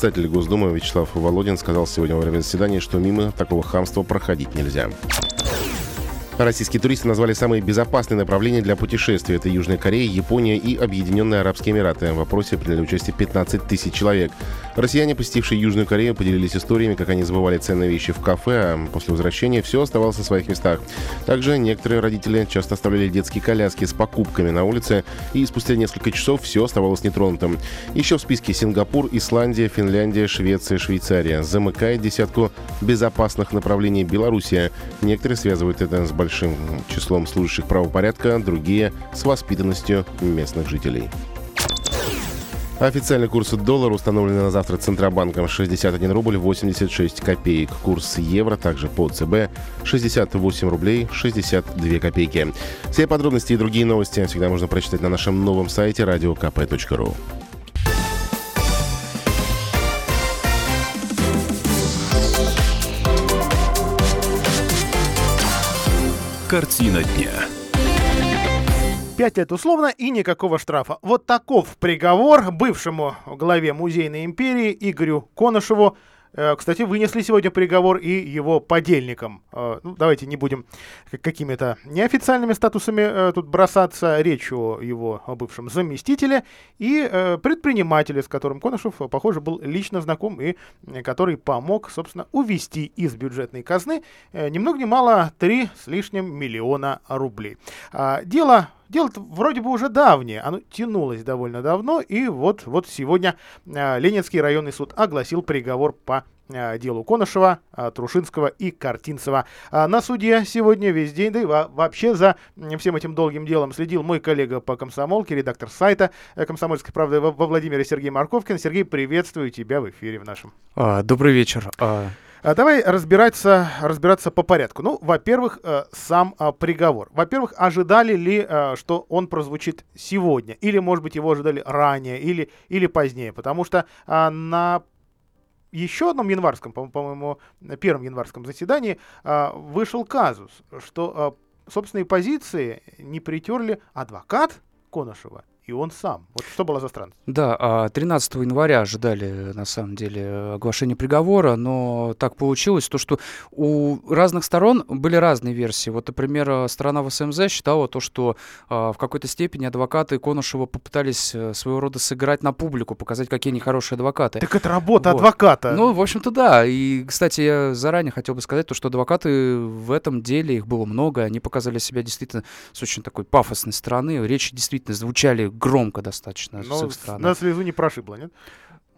Председатель Госдумы Вячеслав Володин сказал сегодня во время заседания, что мимо такого хамства проходить нельзя. Российские туристы назвали самые безопасные направления для путешествий. Это Южная Корея, Япония и Объединенные Арабские Эмираты. В опросе приняли участие 15 тысяч человек. Россияне, посетившие Южную Корею, поделились историями, как они забывали ценные вещи в кафе, а после возвращения все оставалось на своих местах. Также некоторые родители часто оставляли детские коляски с покупками на улице, и спустя несколько часов все оставалось нетронутым. Еще в списке Сингапур, Исландия, Финляндия, Швеция, Швейцария. Замыкает десятку безопасных направлений Белоруссия. Некоторые связывают это с большим числом служащих правопорядка, другие с воспитанностью местных жителей. Официальный курс доллара установлен на завтра Центробанком 61 рубль 86 копеек. Курс евро также по ЦБ 68 рублей 62 копейки. Все подробности и другие новости всегда можно прочитать на нашем новом сайте radiokp.ru. Картина дня. Пять лет условно и никакого штрафа. Вот таков приговор бывшему главе музейной империи Игорю Конышеву Э, кстати, вынесли сегодня приговор и его подельникам. Э, ну, давайте не будем какими-то неофициальными статусами э, тут бросаться. Речь о его бывшем заместителе и предпринимателе, с которым Конышев, похоже, был лично знаком и который помог, собственно, увести из бюджетной казны ни много ни мало 3 с лишним миллиона рублей. А, дело Дело вроде бы уже давнее, оно тянулось довольно давно, и вот, вот сегодня э, Ленинский районный суд огласил приговор по э, делу Конышева, э, Трушинского и Картинцева. А на суде сегодня весь день, да и вообще за всем этим долгим делом следил мой коллега по комсомолке, редактор сайта «Комсомольской правды» во Владимире Сергей Марковкин. Сергей, приветствую тебя в эфире в нашем. А, добрый вечер. А... А давай разбираться, разбираться по порядку. Ну, во-первых, э, сам э, приговор. Во-первых, ожидали ли, э, что он прозвучит сегодня? Или, может быть, его ожидали ранее или, или позднее? Потому что э, на еще одном январском, по-моему, первом январском заседании вышел казус, что собственные позиции не притерли адвокат Конышева и он сам. Вот что было за странность? Да, 13 а января ожидали, на самом деле, оглашения приговора, но так получилось, то, что у разных сторон были разные версии. Вот, например, сторона ВСМЗ считала то, что а, в какой-то степени адвокаты Конушева попытались э, своего рода сыграть на публику, показать, какие они хорошие адвокаты. Так это работа вот. адвоката. Ну, в общем-то, да. И, кстати, я заранее хотел бы сказать то, что адвокаты в этом деле, их было много, они показали себя действительно с очень такой пафосной стороны. Речи действительно звучали громко достаточно Но с их стороны. На слезу не прошибло, нет?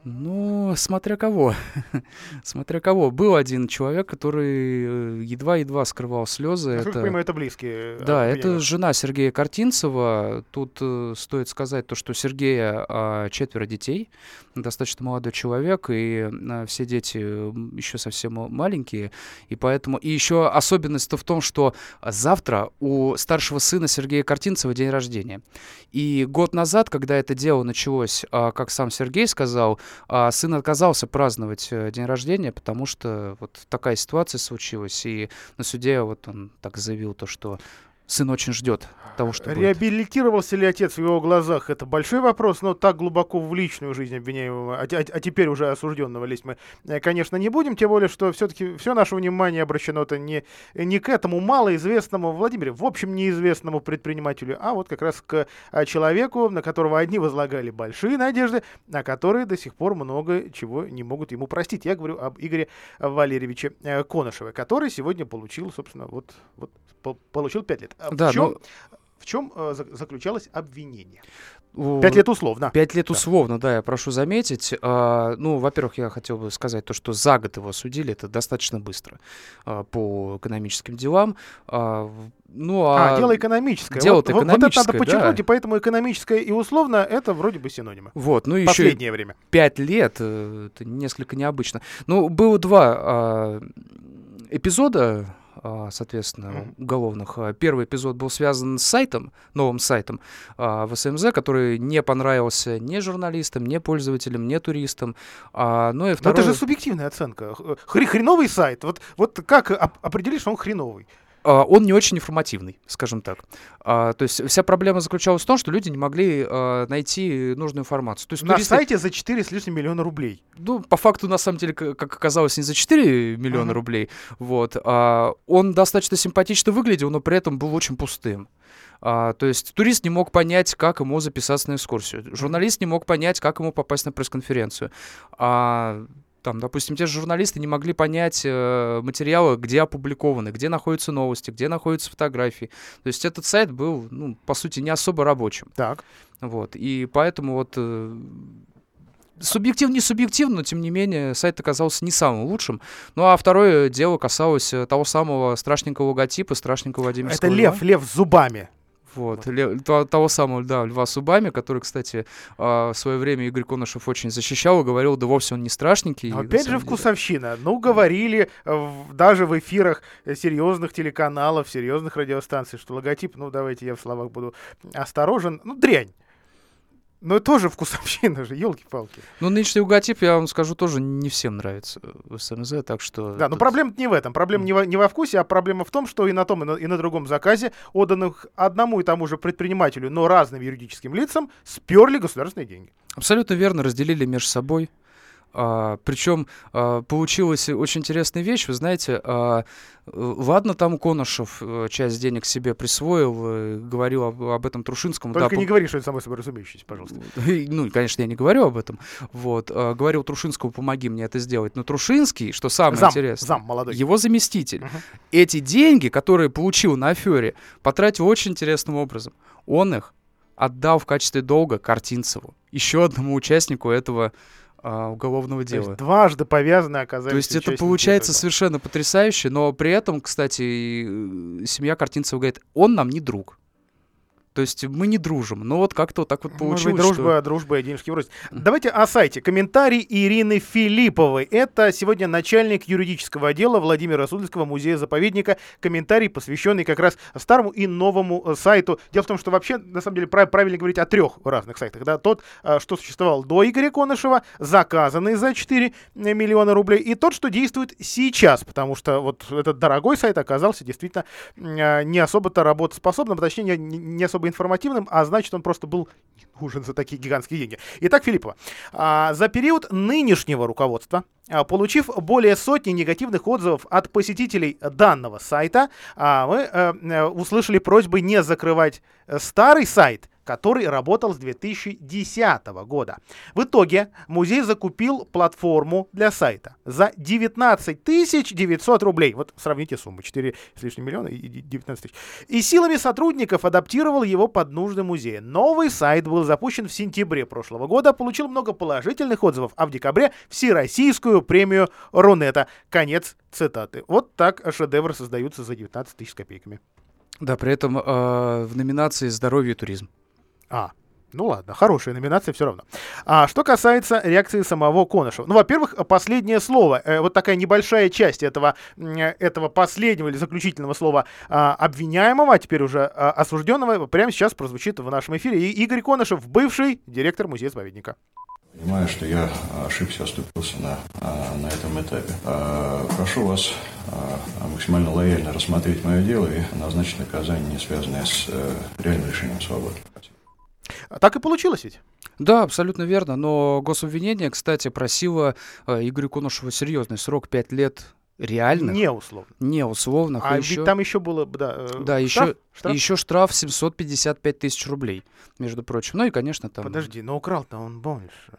Ну, смотря кого. смотря кого. Был один человек, который э, едва-едва скрывал слезы. Насколько это... я понимаю, это близкие. Э, да, это жена Сергея Картинцева. Тут э, стоит сказать то, что Сергея э, четверо детей, достаточно молодой человек, и э, все дети еще совсем маленькие. И поэтому... И еще особенность-то в том, что завтра у старшего сына Сергея Картинцева день рождения. И год назад, когда это дело началось, э, как сам Сергей сказал, а сын отказался праздновать э, день рождения, потому что вот такая ситуация случилась. И на суде вот он так заявил то, что сын очень ждет того, что Реабилитировался будет. ли отец в его глазах? Это большой вопрос, но так глубоко в личную жизнь обвиняемого, а, а, а теперь уже осужденного лезть мы, э, конечно, не будем, тем более, что все-таки все наше внимание обращено-то не, не к этому малоизвестному Владимире, в общем, неизвестному предпринимателю, а вот как раз к а, человеку, на которого одни возлагали большие надежды, а которые до сих пор много чего не могут ему простить. Я говорю об Игоре Валерьевиче э, Конышеве, который сегодня получил, собственно, вот, вот получил 5 лет. Да, в чем, ну... в чем э, заключалось обвинение? Пять лет условно. Пять лет условно, да, я прошу заметить. А, ну, во-первых, я хотел бы сказать то, что за год его судили, это достаточно быстро а, по экономическим делам. А, ну, а, а дело экономическое. Дело вот, экономическое, вот это надо подчеркнуть, да. и поэтому экономическое и условно это вроде бы синонимы. Вот, ну еще Последнее время. Пять лет, э, это несколько необычно. Ну, было два а, эпизода соответственно, mm-hmm. уголовных. А, первый эпизод был связан с сайтом, новым сайтом а, в СМЗ, который не понравился ни журналистам, ни пользователям, ни туристам. Ну и второй... Но это же субъективная оценка. Хреновый сайт. Вот, вот как определишь, что он хреновый? А, он не очень информативный, скажем так. А, то есть вся проблема заключалась в том, что люди не могли а, найти нужную информацию. То есть На туристы- сайте за 4 с лишним миллиона рублей. ну, по факту, на самом деле, как оказалось, не за 4 миллиона Мгм. рублей. Вот. Он достаточно симпатично выглядел, но при этом был очень пустым. А, то есть турист не мог понять, как ему записаться на экскурсию. Журналист не мог понять, как ему попасть на пресс-конференцию. А, там, допустим, те же журналисты не могли понять э, материалы, где опубликованы, где находятся новости, где находятся фотографии. То есть этот сайт был, ну, по сути, не особо рабочим. Так. Вот. И поэтому вот э, субъективно, не субъективно, но тем не менее сайт оказался не самым льшим. Ну а второе дело касалось э, того самого страшненького логотипа, страшненького Владимирского Это лев, лев с зубами. Вот, ле- то- того самого, да, Льва Субами, который, кстати, а, в свое время Игорь Конышев очень защищал и говорил, да вовсе он не страшненький. Но опять же вкусовщина. Ну, говорили э, даже в эфирах э, серьезных телеканалов, серьезных радиостанций, что логотип, ну, давайте я в словах буду осторожен, ну, дрянь. Но тоже вкусовщина же, елки-палки. Ну, нынешний логотип, я вам скажу, тоже не всем нравится в СМЗ, так что... Да, но тут- проблема не в этом. Проблема не во, не во вкусе, а проблема в том, что и на том, и на, и на другом заказе, отданных одному и тому же предпринимателю, но разным юридическим лицам, сперли государственные деньги. Абсолютно верно, разделили между собой. А, причем а, получилась очень интересная вещь, вы знаете, а, ладно, там Конышев э, часть денег себе присвоил, говорил об, об этом Трушинскому. Только да, не пом- говори, что это само собой разумеющееся, пожалуйста. Ну, конечно, я не говорю об этом. Вот, а, говорил Трушинскому, помоги мне это сделать. Но Трушинский, что самое Зам, интересное, зам молодой. его заместитель, Мгм. эти деньги, которые получил на афере, потратил очень интересным образом. Он их отдал в качестве долга Картинцеву, еще одному участнику этого а, уголовного То есть дела. дважды повязаны оказались То есть это получается этого. совершенно потрясающе, но при этом, кстати, семья Картинцева говорит, он нам не друг. То есть мы не дружим. Но вот как-то вот так вот Может получилось, быть, дружба, что... дружба и денежки вроде. Давайте о сайте. Комментарий Ирины Филипповой. Это сегодня начальник юридического отдела Владимира Суздальского музея-заповедника. Комментарий, посвященный как раз старому и новому э, сайту. Дело в том, что вообще, на самом деле, прав- правильно говорить о трех разных сайтах. Да? Тот, э, что существовал до Игоря Конышева, заказанный за 4 миллиона рублей, и тот, что действует сейчас, потому что вот этот дорогой сайт оказался действительно э, не особо-то работоспособным, точнее, не, не особо информативным, а значит, он просто был нужен за такие гигантские деньги. Итак, Филиппова, а, за период нынешнего руководства, а, получив более сотни негативных отзывов от посетителей данного сайта, а, мы э, э, услышали просьбы не закрывать э, старый сайт, который работал с 2010 года. В итоге музей закупил платформу для сайта за 19 900 рублей. Вот сравните суммы, 4 с лишним миллиона и 19 тысяч. И силами сотрудников адаптировал его под нужды музея. Новый сайт был запущен в сентябре прошлого года, получил много положительных отзывов, а в декабре всероссийскую премию Рунета. Конец цитаты. Вот так шедевры создаются за 19 тысяч с копейками. Да, при этом э, в номинации «Здоровье и туризм». А, ну ладно, хорошая номинация все равно. А что касается реакции самого Конышева. Ну, во-первых, последнее слово, э, вот такая небольшая часть этого, э, этого последнего или заключительного слова а, обвиняемого, а теперь уже а, осужденного, прямо сейчас прозвучит в нашем эфире. И Игорь Конышев, бывший директор музея-заповедника. Понимаю, что я ошибся, оступился на, а, на этом этапе. Прошу вас максимально лояльно рассмотреть мое дело и назначить наказание, не связанное с э, реальным решением свободы. А Так и получилось ведь. Да, абсолютно верно. Но гособвинение, кстати, просило э, Игорю Конышеву серьезный срок 5 лет реальных, Не условно. не условных, А а ведь еще... там еще было, да, э, Да, еще, штраф? Штраф? еще штраф 755 тысяч рублей, между прочим. Ну и, конечно, там... Подожди, но украл-то он больше.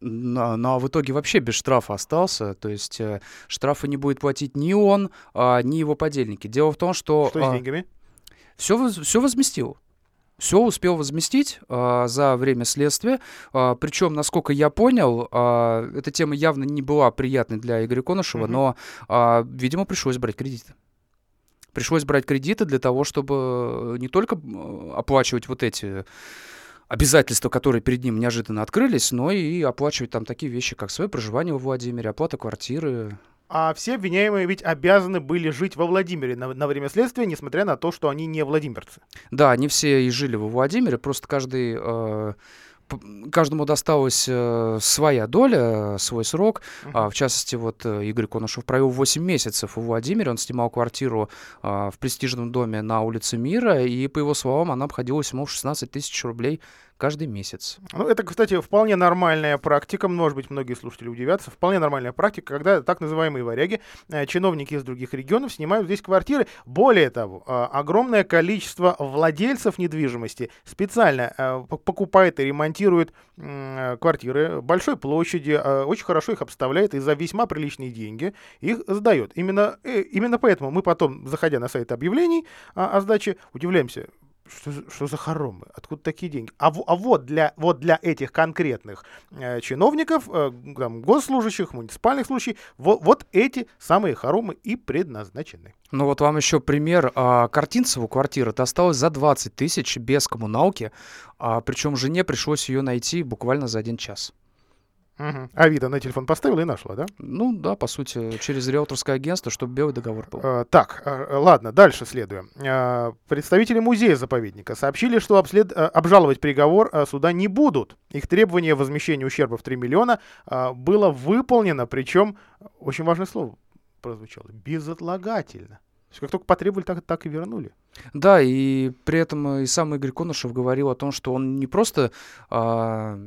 Но, но в итоге вообще без штрафа остался. То есть э, штрафы не будет платить ни он, а, ни его подельники. Дело в том, что... Что с деньгами? все, все возместил. Все успел возместить а, за время следствия. А, причем, насколько я понял, а, эта тема явно не была приятной для Игоря Конышева, Мгм. но, а, видимо, пришлось брать кредиты. Пришлось брать кредиты для того, чтобы не только оплачивать вот эти обязательства, которые перед ним неожиданно открылись, но и оплачивать там такие вещи, как свое проживание во Владимире, оплата квартиры. А все обвиняемые ведь обязаны были жить во Владимире на, на время следствия, несмотря на то, что они не владимирцы. Да, они все и жили во Владимире, просто каждый э, каждому досталась э, своя доля, свой срок. Uh-huh. В частности, вот э, Игорь Конышев провел 8 месяцев в Владимире. Он снимал квартиру в престижном доме на улице Мира, и, по его словам, она обходилась ему в 16 тысяч рублей каждый месяц. Ну, это, кстати, вполне нормальная практика. Может быть, многие слушатели удивятся. Вполне нормальная практика, когда так называемые варяги, э, чиновники из других регионов, снимают здесь квартиры. Более того, э, огромное количество владельцев недвижимости специально э, покупает и ремонтирует квартиры большой площади, очень хорошо их обставляет и за весьма приличные деньги их сдает. Именно, именно поэтому мы потом, заходя на сайт объявлений о, о сдаче, удивляемся, что, что за хоромы? Откуда такие деньги? А, а вот, для, вот для этих конкретных э, чиновников, э, там, госслужащих, муниципальных служащих, вот, вот эти самые хоромы и предназначены. Ну вот вам еще пример. А, Картинцеву квартира досталась за 20 тысяч без коммуналки, а, причем жене пришлось ее найти буквально за один час. Угу. Авито на телефон поставила и нашла, да? Ну да, по сути, через риэлторское агентство, чтобы белый договор был. А, так, а, ладно, дальше следуем. А, представители музея-заповедника сообщили, что обслед... А, обжаловать приговор а, суда не будут. Их требование возмещения ущерба в 3 миллиона а, было выполнено, причем, очень важное слово прозвучало, безотлагательно. Как только потребовали, так, так и вернули. Да, и при этом и сам Игорь Конышев говорил о том, что он не просто а,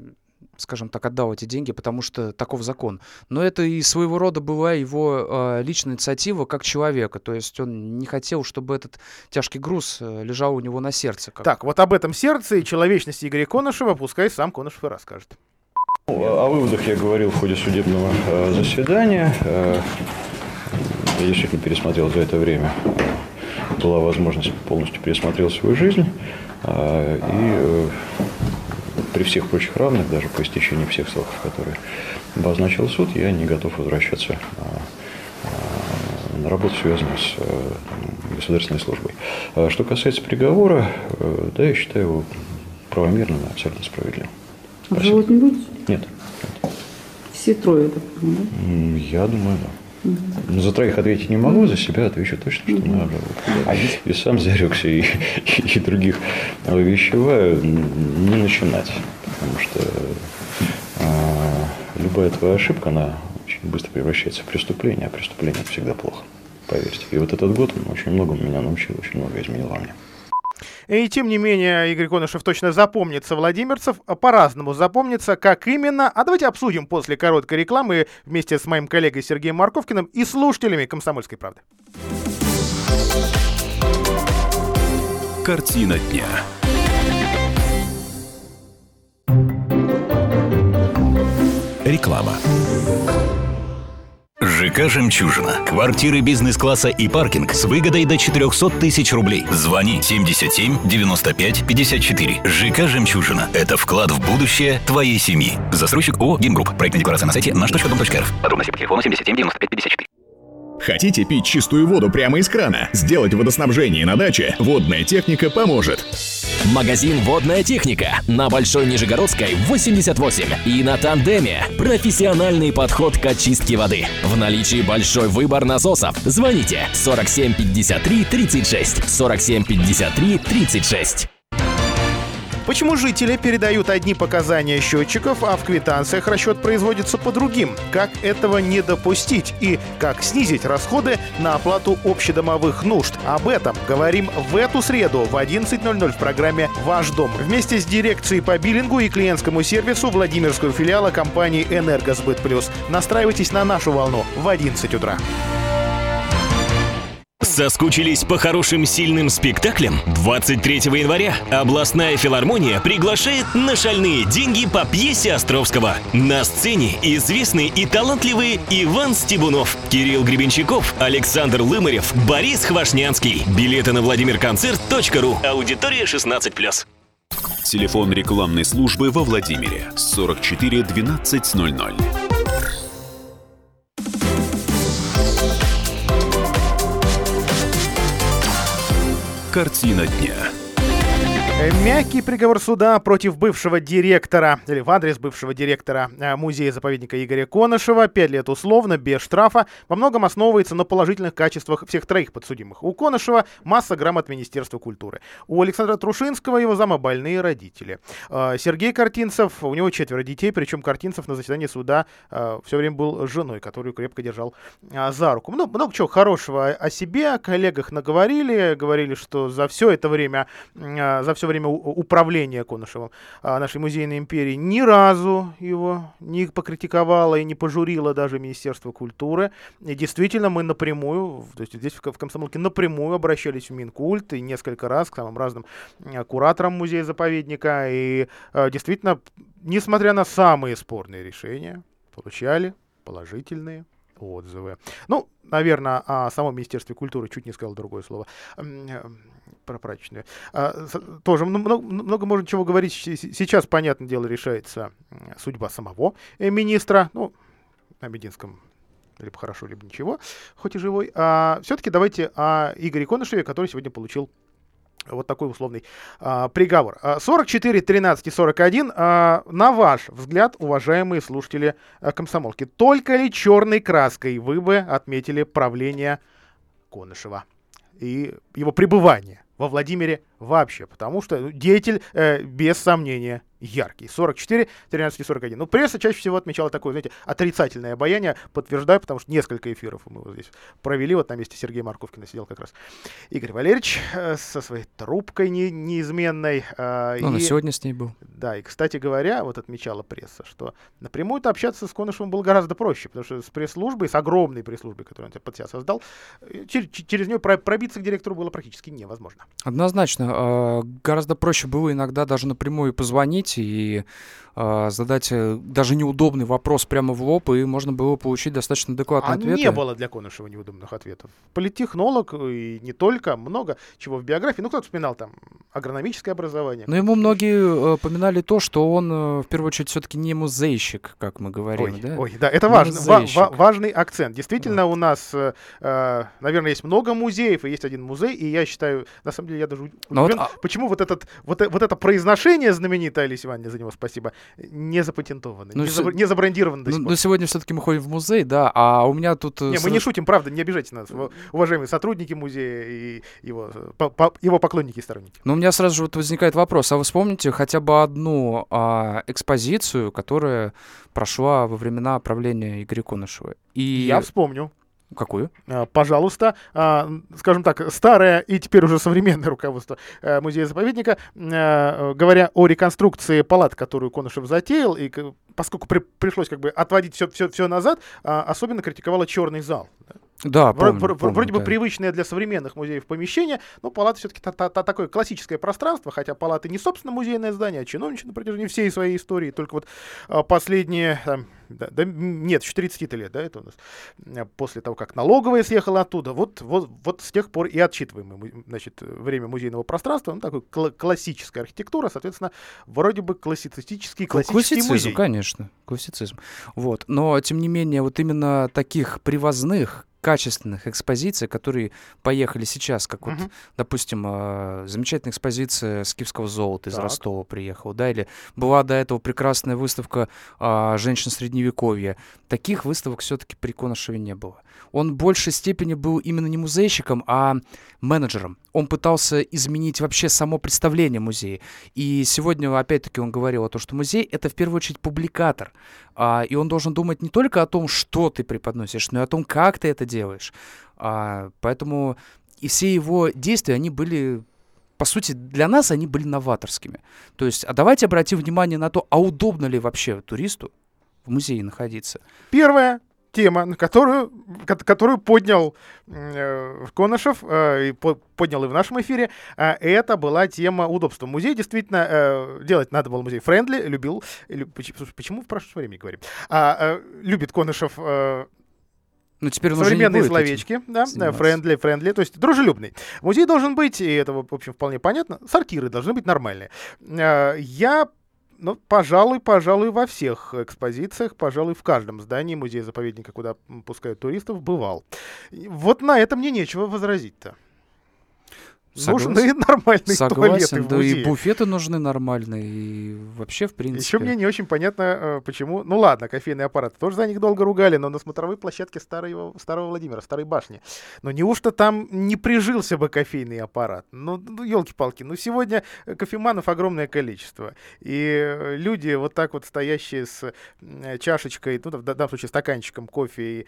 скажем так, отдал эти деньги, потому что таков закон. Но это и своего рода была его э, личная инициатива как человека. То есть он не хотел, чтобы этот тяжкий груз э, лежал у него на сердце. Как... Так, вот об этом сердце и человечности Игоря Конышева пускай сам Конышев и расскажет. Ну, о выводах я говорил в ходе судебного э, заседания. Э, я действительно пересмотрел за это время. Была возможность полностью пересмотреть свою жизнь. Э, и э, при всех прочих равных, даже по истечении всех сроков, которые обозначил суд, я не готов возвращаться а, а, на работу, связанную с э, там, государственной службой. А что касается приговора, э, да, я считаю его правомерным и абсолютно справедливым. Обжаловать не будете? Нет. Все трое, так понимаю, да? Я думаю, да. Но за троих ответить не могу, за себя отвечу точно, что мы обжаловали. И сам зарекся, и, и других увещеваю не начинать. Потому что а, любая твоя ошибка, она очень быстро превращается в преступление, а преступление это всегда плохо, поверьте. И вот этот год он очень многому меня научил, очень много изменил во мне. И тем не менее, Игорь Конышев точно запомнится владимирцев, по-разному запомнится, как именно. А давайте обсудим после короткой рекламы вместе с моим коллегой Сергеем Марковкиным и слушателями «Комсомольской правды». Картина дня. Реклама. ЖК «Жемчужина». Квартиры бизнес-класса и паркинг с выгодой до 400 тысяч рублей. Звони 77 95 54. ЖК «Жемчужина». Это вклад в будущее твоей семьи. Застройщик ООО «Гимгрупп». Проектная декларация на сайте наш.дом.рф. Подробности по телефону 77 95 54. Хотите пить чистую воду прямо из крана? Сделать водоснабжение на даче? Водная техника поможет. Магазин «Водная техника» на Большой Нижегородской 88 и на Тандеме. Профессиональный подход к очистке воды. В наличии большой выбор насосов. Звоните 47 53 36 47 53 36. Почему жители передают одни показания счетчиков, а в квитанциях расчет производится по другим? Как этого не допустить? И как снизить расходы на оплату общедомовых нужд? Об этом говорим в эту среду в 11.00 в программе «Ваш дом». Вместе с дирекцией по биллингу и клиентскому сервису Владимирского филиала компании «Энергосбыт Плюс». Настраивайтесь на нашу волну в 11 утра. Соскучились по хорошим сильным спектаклям? 23 января областная филармония приглашает на шальные деньги по пьесе Островского. На сцене известный и талантливый Иван Стебунов, Кирилл Гребенщиков, Александр Лымарев, Борис Хвашнянский. Билеты на владимирконцерт.ру. Аудитория 16+. Телефон рекламной службы во Владимире 44 12 00. Картина дня. Мягкий приговор суда против бывшего директора, или в адрес бывшего директора э, музея-заповедника Игоря Конышева. Пять лет условно, без штрафа. Во многом основывается на положительных качествах всех троих подсудимых. У Конышева масса грамот Министерства культуры. У Александра Трушинского его зама больные родители. Э, Сергей Картинцев, у него четверо детей, причем Картинцев на заседании суда э, все время был женой, которую крепко держал за руку. Много, много чего хорошего о себе, о коллегах наговорили, говорили, что за все это время, за все время управления Конышевым а, нашей музейной империи ни разу его не покритиковало и не пожурило даже Министерство культуры. И действительно, мы напрямую, то есть здесь в Комсомолке напрямую обращались в Минкульт и несколько раз к самым разным кураторам музея-заповедника. И а, действительно, несмотря на самые спорные решения, получали положительные отзывы. Ну, наверное, о самом Министерстве культуры чуть не сказал другое слово. Э, про прачечную. А, тоже много, много можно чего говорить. Сейчас, понятное дело, решается судьба самого э, министра. Ну, на Мединском либо хорошо, либо ничего, хоть и живой. А все-таки давайте о Игоре Конышеве, который сегодня получил вот такой условный а, приговор. 44, 13 и 41. А, на ваш взгляд, уважаемые слушатели а, комсомолки, только ли черной краской вы бы отметили правление Конышева и его пребывание во Владимире вообще, потому что ну, деятель, э, без сомнения, яркий. 44, 13 и 41. Ну, пресса чаще всего отмечала такое, знаете, отрицательное обаяние. Подтверждаю, потому что несколько эфиров мы вот здесь провели. Вот на месте Сергея Марковкина сидел как раз Игорь Валерьевич э, со своей трубкой не, неизменной. Э, ну, и, сегодня с ней был. Да, и, кстати говоря, вот отмечала пресса, что напрямую-то общаться с Конышевым было гораздо проще, потому что с пресс-службой, с огромной пресс-службой, которую он под себя создал, э, через, через нее пробиться к директору было практически невозможно. Однозначно. А, гораздо проще было иногда даже напрямую позвонить и э, задать э, даже неудобный вопрос прямо в лоб, и можно было получить достаточно адекватный а ответ. не было для Конышева неудобных ответов. Политтехнолог и не только, много чего в биографии. Ну, кто-то вспоминал там агрономическое образование. Но ему многие э, поминали то, что он э, в первую очередь все-таки не музейщик, как мы говорим. Ой, да? ой, да, это важно, ва- ва- важный акцент. Действительно, вот. у нас, э, наверное, есть много музеев, и есть один музей, и я считаю, на самом деле, я даже удивлен, вот, а... почему вот, этот, вот, вот это произношение знаменитое Алисы Ивановне за него спасибо, не запатентованы, ну, не, заб... не забрендированы до сих ну, пор. Но сегодня все-таки мы ходим в музей, да, а у меня тут... Э, не, мы не шутим, правда, не обижайте нас, уважаемые сотрудники музея и его, по, по, его поклонники и сторонники. Но у меня сразу же вот возникает вопрос, а вы вспомните хотя бы одну а, экспозицию, которая прошла во времена правления Игоря Конышева? И... Я вспомню. Какую? А, пожалуйста, а, скажем так, старое и теперь уже современное руководство э, музея-заповедника, э, говоря о реконструкции палат, которую Конышев затеял, и поскольку при, пришлось как бы отводить все, все, все назад, а, особенно критиковала черный зал. Да, помню, вроде, помню, вроде да. бы привычное для современных музеев помещение, но палата все-таки та, та, та, такое классическое пространство, хотя палаты не собственно музейное здание, а чиновничье на протяжении всей своей истории. Только вот а, последние, там, да, да, нет, еще 30 лет, да, это у нас, э, после того, как налоговая съехала оттуда, вот, вот, вот с тех пор и отчитываем мы, значит, время музейного пространства, ну, такой кл- классическая архитектура, соответственно, вроде бы классицистический, классический Классицизм, музей. конечно, классицизм. Вот, но, тем не менее, вот именно таких привозных качественных экспозиций, которые поехали сейчас, как вот, uh-huh. допустим, э, замечательная экспозиция скифского золота из так. Ростова приехала, да, или была до этого прекрасная выставка э, женщин средневековья. Таких выставок все-таки при Конышеве не было. Он в большей степени был именно не музейщиком, а менеджером. Он пытался изменить вообще само представление музея. И сегодня, опять-таки, он говорил о том, что музей — это в первую очередь публикатор. А, и он должен думать не только о том, что ты преподносишь, но и о том, как ты это делаешь. А, поэтому и все его действия, они были по сути, для нас они были новаторскими. То есть, а давайте обратим внимание на то, а удобно ли вообще туристу в музее находиться. Первое, тема, на которую, которую поднял э, Конышев, э, и по, поднял и в нашем эфире, э, это была тема удобства. Музей действительно э, делать надо было музей friendly, любил, люб, почему в прошлом времени говорим, а, э, любит Конышев э, ну, теперь Современные словечки, да, friendly, friendly, то есть дружелюбный. Музей должен быть, и это, в общем, вполне понятно, сортиры должны быть нормальные. Э, я ну, пожалуй, пожалуй, во всех экспозициях, пожалуй, в каждом здании музея-заповедника, куда пускают туристов, бывал. Вот на это мне нечего возразить-то. Согласен. Нужны нормальные туалеты Согласен, в да и музее. буфеты нужны нормальные, и вообще, в принципе... Еще мне не очень понятно, э, почему... Ну ладно, кофейный аппарат тоже за них долго ругали, но на смотровой площадке старого, старого Владимира, старой башни. Но неужто там не прижился бы кофейный аппарат? Ну, ну елки-палки, ну сегодня э, кофеманов огромное количество. И э, люди вот так вот стоящие с чашечкой, ну, в данном случае стаканчиком кофе и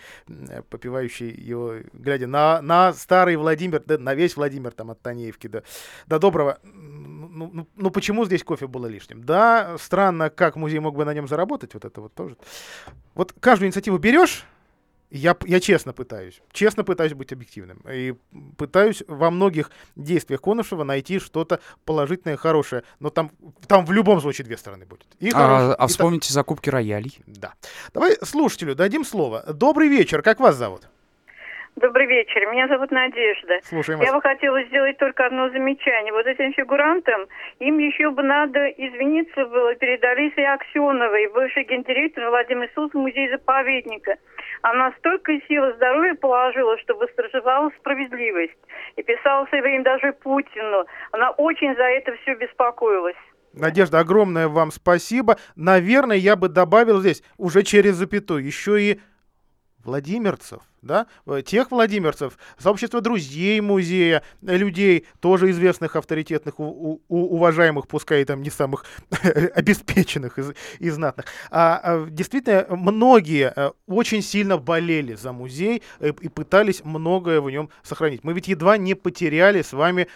попивающие его, глядя на, на старый Владимир, да, на весь Владимир там от Танеевки до, до Доброго. Ну, ну, ну почему здесь кофе было лишним? Да, странно, как музей мог бы на нем заработать, вот это вот тоже. Вот каждую инициативу берешь, я, я честно пытаюсь, честно пытаюсь быть объективным. И пытаюсь во многих действиях Конышева найти что-то положительное, хорошее. Но там, там в любом случае две стороны будет. И хорошее, А, а и та- вспомните закупки роялей. Да. Давай слушателю дадим слово. Добрый вечер, как вас зовут? Добрый вечер, меня зовут Надежда. Слушаем Я вас. бы хотела сделать только одно замечание. Вот этим фигурантам, им еще бы надо извиниться было перед Алисой Аксеновой, бывшей гендиректором Владимира Суд музей-заповедника. Она столько сил и здоровья положила, чтобы стражевала справедливость. И писала свое время даже Путину. Она очень за это все беспокоилась. Надежда, огромное вам спасибо. Наверное, я бы добавил здесь уже через запятую еще и владимирцев, да, э, тех владимирцев, сообщество друзей музея, э, людей, тоже известных, авторитетных, у- у- уважаемых, пускай и там не самых обеспеченных из, и знатных. А, а, действительно, многие э, очень сильно болели за музей э, и пытались многое в нем сохранить. Мы ведь едва не потеряли с вами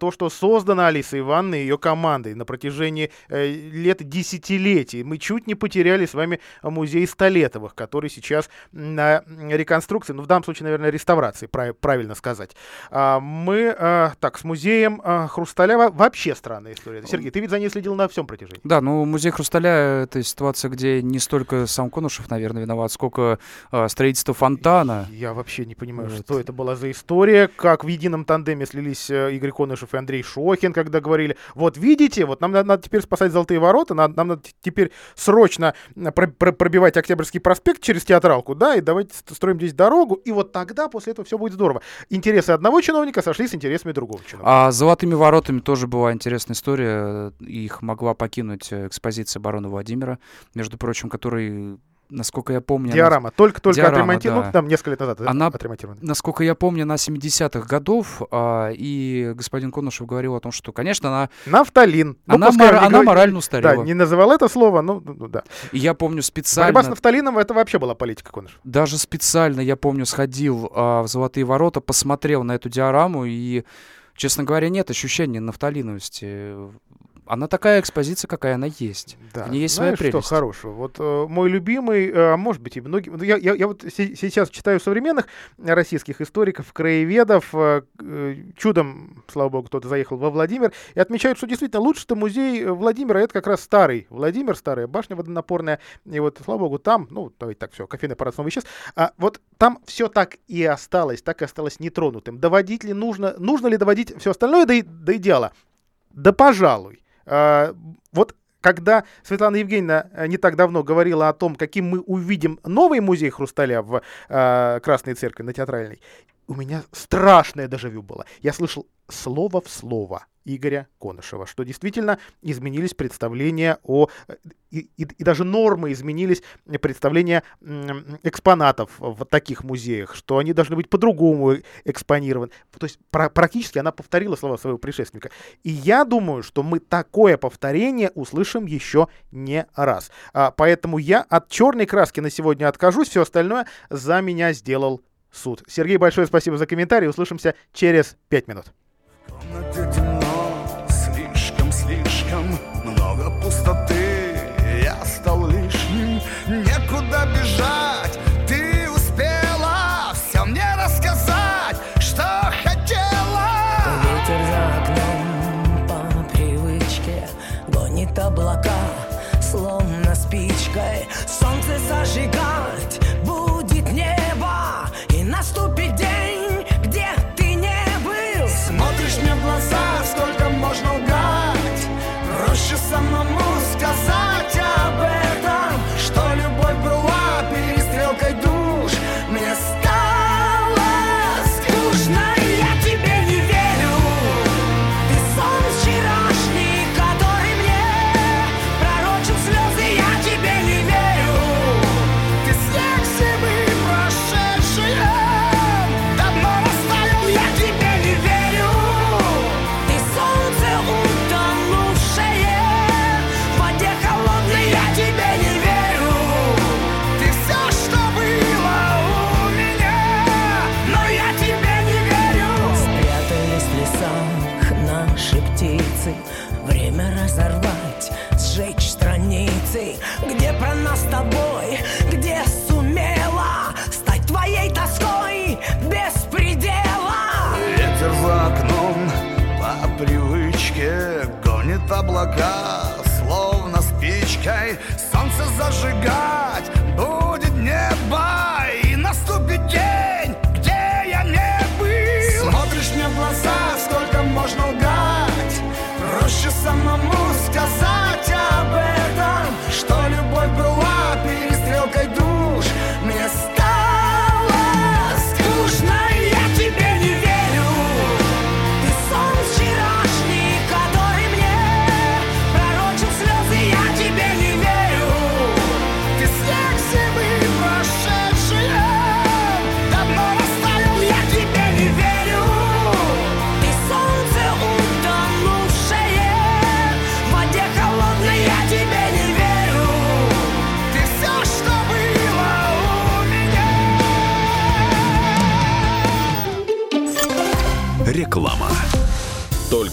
то, что создано Алисой Ивановной и ее командой на протяжении лет десятилетий. Мы чуть не потеряли с вами музей Столетовых, который сейчас на реконструкции, ну в данном случае, наверное, реставрации, прав- правильно сказать. А, мы, э, так, с музеем э, Хрусталя вообще странная история. Сергей, ты ведь за ней следил на всем протяжении. Да, ну музей Хрусталя это ситуация, где не столько сам Конушев, наверное, виноват, сколько а, строительство фонтана. Я вообще не понимаю, Вот. что это была за история, как в едином тандеме слились э, Игорь Конышев и Андрей Шохин, когда говорили, вот видите, вот нам надо, надо теперь спасать Золотые ворота, надо- нам надо теперь срочно про- про- пробивать Октябрьский проспект через театралку, да, и давайте ст- строим здесь дорогу, и вот тогда после этого все будет здорово. Интересы одного чиновника сошли с интересами другого чиновника. А золотыми воротами тоже была интересная история. Их могла покинуть э, экспозиция барона Владимира, между прочим, который, насколько я помню... она- Диорама, только-только Диорама, отремонтирована, да. ну, там несколько лет назад э, Она- отремонтирована. Насколько я помню, на 70-х годов, а, и господин Конышев говорил о том, что, конечно, она, Нафталин. Ну, она, пускай не она говорит- морально Да, устарела. не называл это слово, ну, ну, ну, да. И я помню специально... Борьба с нафталином это вообще была политика Конышева. Даже специально, я помню, сходил а, в Золотые ворота, посмотрел на эту диораму, и, честно говоря, нет ощущения нафталиновости. Она такая экспозиция, какая она есть. Да, В ней есть знаешь, своя что прелесть. хорошего? Вот э, мой любимый, э, а может быть и многие... ну, Я, я, я вот се- сейчас читаю современных российских историков, краеведов. э, э, чудом, слава богу, кто-то заехал во Владимир. И отмечают, что действительно лучший-то музей э, Владимира это как раз старый Владимир, старая башня водонапорная. И вот, слава богу, там, ну, давайте так, все, кофейный аппарат снова исчез. А вот там все так и осталось, так и осталось нетронутым. Доводить ли нужно, нужно ли доводить все остальное до, до идеала? Да, пожалуй. А, вот когда Светлана Евгеньевна э, не так давно говорила о том, каким мы увидим новый музей хрусталя в э, Красной Церкви на Театральной, у меня страшное дежавю было. Я слышал слово в слово Игоря Конышева, что действительно изменились представления о... э, И, и- и даже нормы изменились, представления экспонатов в таких музеях, что они должны быть по-другому экспонированы. То есть пра- практически она повторила слова своего предшественника. И я думаю, что мы такое повторение услышим еще не раз. А, поэтому я от черной краски на сегодня откажусь, все остальное за меня сделал суд. Сергей, большое спасибо за комментарий. Услышимся через пять минут. come. Облака, словно спичкой Солнце зажигать будет небо И наступит день, где я не был. Смотришь мне в глаза, сколько можно лгать Проще самому сказать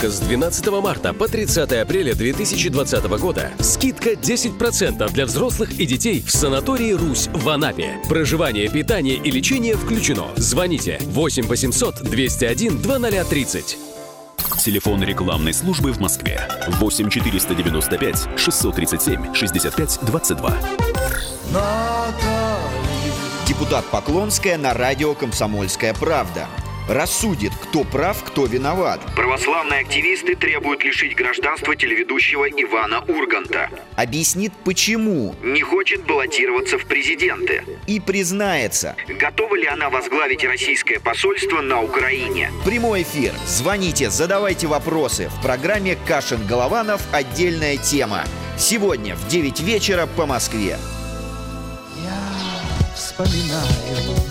Только с 12 марта по 30 апреля 2020 года скидка 10% для взрослых и детей в санатории «Русь» в Анапе. Проживание, питание и лечение включено. Звоните 8 800 201 2030. Телефон рекламной службы в Москве 8 495 637 65 22. Депутат Поклонская на радио «Комсомольская правда». Рассудит, кто прав, кто виноват. Православные активисты требуют лишить гражданства телеведущего Ивана Урганта. Объяснит, почему. Не хочет баллотироваться в президенты. И признается. Готова ли она возглавить российское посольство на Украине? Прямой эфир. Звоните, задавайте вопросы. В программе «Кашин-Голованов. Отдельная тема». Сегодня в 9 вечера по Москве. вспоминаю,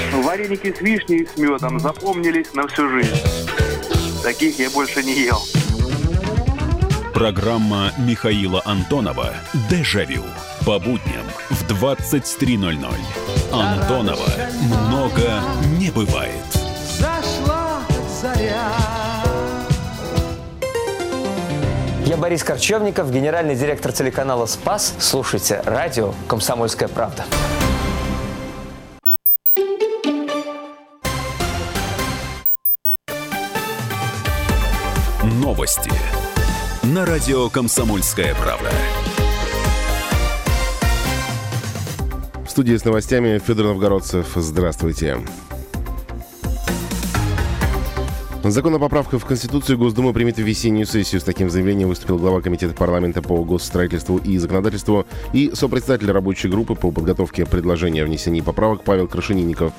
Вареники с вишней и с медом запомнились на всю жизнь. Таких я больше не ел. Программа Михаила Антонова «Дежавю». По будням в 23.00. Антонова много не бывает. Зашла заря. Я Борис Корчевников, генеральный директор телеканала «Спас». Слушайте радио «Комсомольская правда». Новости. На радио «Комсомольская правда». В студии с новостями Федор Новгородцев. Здравствуйте. Закон о поправках в Конституцию Госдума примет в весеннюю сессию. С таким заявлением выступил глава Комитета парламента по госстроительству и законодательству и сопредседатель рабочей группы по подготовке предложения о внесении поправок Павел Крашенинников.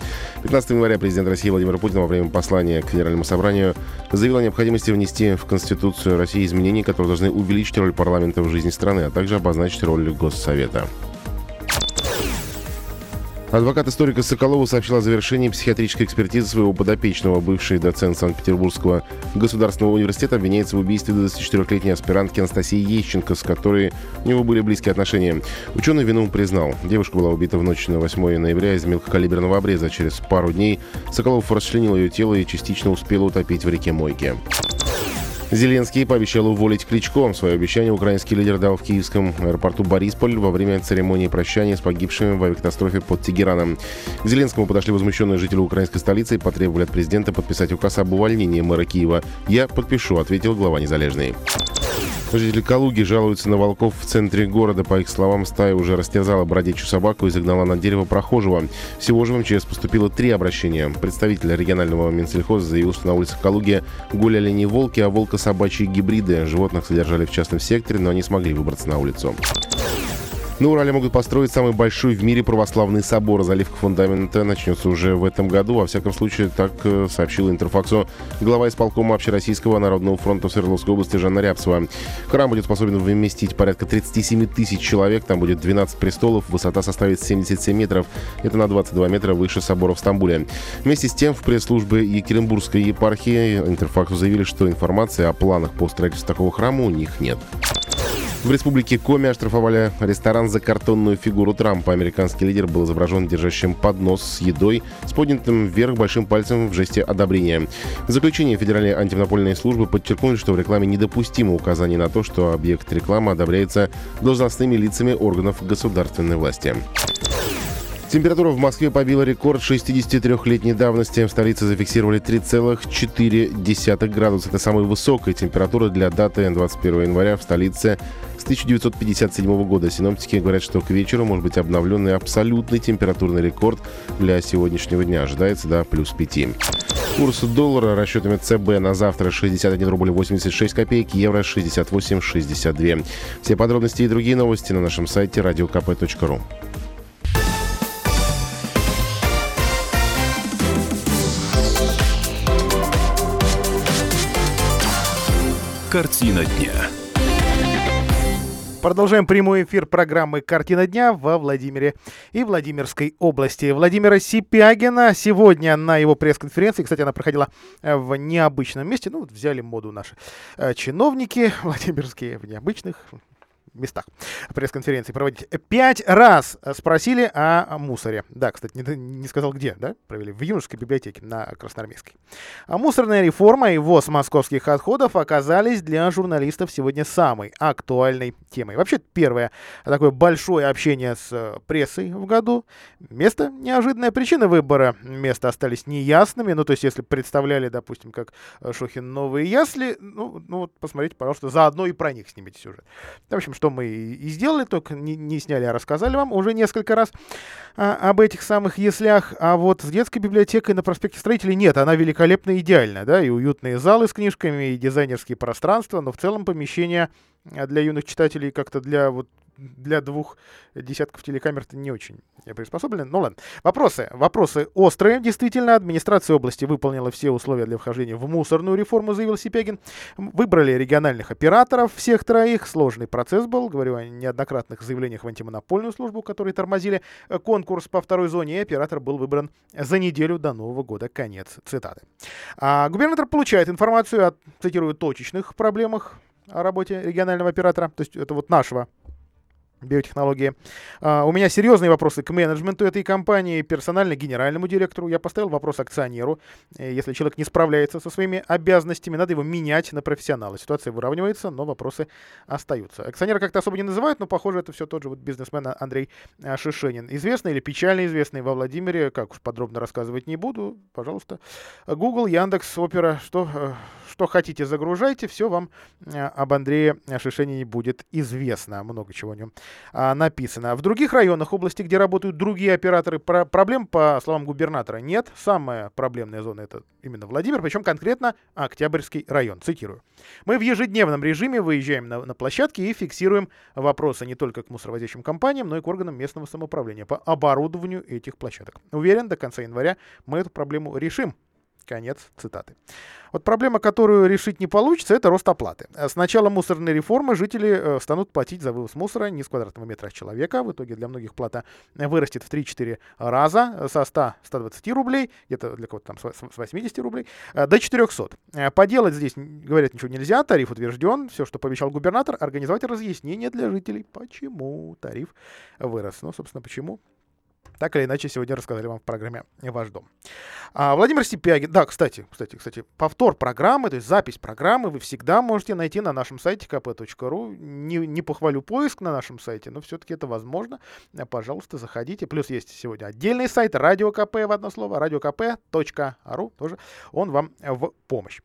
15 января президент России Владимир Путин во время послания к Генеральному собранию заявил о необходимости внести в Конституцию России изменения, которые должны увеличить роль парламента в жизни страны, а также обозначить роль Госсовета. Адвокат историка Соколова сообщил о завершении психиатрической экспертизы своего подопечного. Бывший доцент Санкт-Петербургского государственного университета обвиняется в убийстве 24-летней аспирантки Анастасии Ещенко, с которой у него были близкие отношения. Ученый вину признал. Девушка была убита в ночь на 8 ноября из мелкокалиберного обреза. Через пару дней Соколов расчленил ее тело и частично успел утопить в реке Мойке. Зеленский пообещал уволить Кличко. Свое обещание украинский лидер дал в киевском аэропорту Борисполь во время церемонии прощания с погибшими в авиакатастрофе под Тегераном. К Зеленскому подошли возмущенные жители украинской столицы и потребовали от президента подписать указ об увольнении мэра Киева. «Я подпишу», — ответил глава Незалежный. Жители Калуги жалуются на волков в центре города. По их словам, стая уже растерзала бродячую собаку и загнала на дерево прохожего. Всего же в МЧС поступило три обращения. Представитель регионального Минсельхоза заявил, что на улицах Калуги гуляли не волки, а волко-собачьи гибриды. Животных содержали в частном секторе, но они смогли выбраться на улицу. На Урале могут построить самый большой в мире православный собор. Заливка фундамента начнется уже в этом году. Во всяком случае, так э, сообщил Интерфаксу глава исполкома Общероссийского народного фронта в Свердловской области Жанна Рябцева. Храм будет способен вместить порядка 37 тысяч человек. Там будет 12 престолов. Высота составит 77 метров. Это на 22 метра выше собора в Стамбуле. Вместе с тем, в пресс-службе Екатеринбургской епархии Интерфаксу заявили, что информации о планах по строительству такого храма у них нет. В республике Коми оштрафовали ресторан за картонную фигуру Трампа. Американский лидер был изображен держащим поднос с едой с поднятым вверх большим пальцем в жесте одобрения. В заключение Федеральной антимонопольной службы подчеркнули, что в рекламе недопустимо указание на то, что объект рекламы одобряется должностными лицами органов государственной власти. Температура в Москве побила рекорд 63-летней давности. В столице зафиксировали 3,4 градуса. Это самая высокая температура для даты 21 января в столице с 1957 года. Синоптики говорят, что к вечеру может быть обновленный абсолютный температурный рекорд для сегодняшнего дня. Ожидается до плюс 5. Курс доллара расчетами ЦБ на завтра 61 рубль 86 копеек, евро 68,62. Все подробности и другие новости на нашем сайте radiokp.ru. Картина дня. Продолжаем прямой эфир программы «Картина дня» во Владимире и Владимирской области. Владимира Сипягина сегодня на его пресс-конференции, кстати, она проходила э, в необычном месте, ну, вот взяли моду наши э, чиновники владимирские в необычных местах пресс-конференции проводить. Пять раз спросили о мусоре. Да, кстати, не, не сказал где, да? Провели в юношеской библиотеке на Красноармейской. А мусорная реформа и ввоз московских отходов оказались для журналистов сегодня самой актуальной темой. Вообще, первое такое большое общение с прессой в году. Место неожиданная причина выбора места остались неясными. Ну, то есть, если представляли, допустим, как Шохин новые ясли, ну, ну вот посмотрите, пожалуйста, заодно и про них снимите сюжет. В общем, что мы и сделали, только не, не сняли, а рассказали вам уже несколько раз а, об этих самых яслях. А вот с детской библиотекой на проспекте Строителей нет, она великолепна и идеальна, да, и уютные залы с книжками, и дизайнерские пространства, но в целом помещение для юных читателей как-то для вот для двух десятков телекамер это не очень приспособлены. Ну ладно. Вопросы. Вопросы острые. Действительно, администрация области выполнила все условия для вхождения в мусорную реформу, заявил Сипягин. Выбрали региональных операторов всех троих. Сложный процесс был. Говорю о неоднократных заявлениях в антимонопольную службу, которые тормозили э, конкурс по второй зоне. И оператор был выбран за неделю до Нового года. Конец цитаты. А губернатор получает информацию о, цитирую, точечных проблемах о работе регионального оператора, то есть это вот нашего биотехнологии. Uh, у меня серьезные вопросы к менеджменту этой компании, персонально генеральному директору. Я поставил вопрос акционеру. Э, если человек не справляется со своими обязанностями, надо его менять на профессионала. Ситуация выравнивается, но вопросы остаются. Акционера как-то особо не называют, но, похоже, это все тот же вот бизнесмен Андрей э, Шишенин. Известный или печально известный во Владимире, как уж подробно рассказывать не буду, пожалуйста. Google, Яндекс, Опера, что, э, что хотите, загружайте, все вам об Андрее Шишенине будет известно. Много чего о нем а, написано. В других районах области, где работают другие операторы, про проблем, по словам губернатора, нет. Самая проблемная зона это именно Владимир, причем конкретно Октябрьский район. Цитирую. Мы в ежедневном режиме выезжаем на, на площадки и фиксируем вопросы не только к мусоровозящим компаниям, но и к органам местного самоуправления по оборудованию этих площадок. Уверен, до конца января мы эту проблему решим. Конец цитаты. Вот проблема, которую решить не получится, это рост оплаты. С начала мусорной реформы жители э, станут платить за вывоз мусора не с квадратного метра человека. В итоге для многих плата вырастет в 3-4 раза со 100-120 рублей, где-то для кого-то там с 80 рублей, э, до 400. Э, поделать здесь, говорят, ничего нельзя, тариф утвержден. Все, что пообещал губернатор, организовать разъяснение для жителей, почему тариф вырос. Ну, собственно, почему так или иначе, сегодня рассказали вам в программе «Ваш дом». А, Владимир Сипягин, да, кстати, кстати, кстати, повтор программы, то есть запись программы вы всегда можете найти на нашем сайте kp.ru. Не, не похвалю поиск на нашем сайте, но все-таки это возможно. Пожалуйста, заходите. Плюс есть сегодня отдельный сайт радио КП в одно слово, radiokp.ru тоже. Он вам в помощь.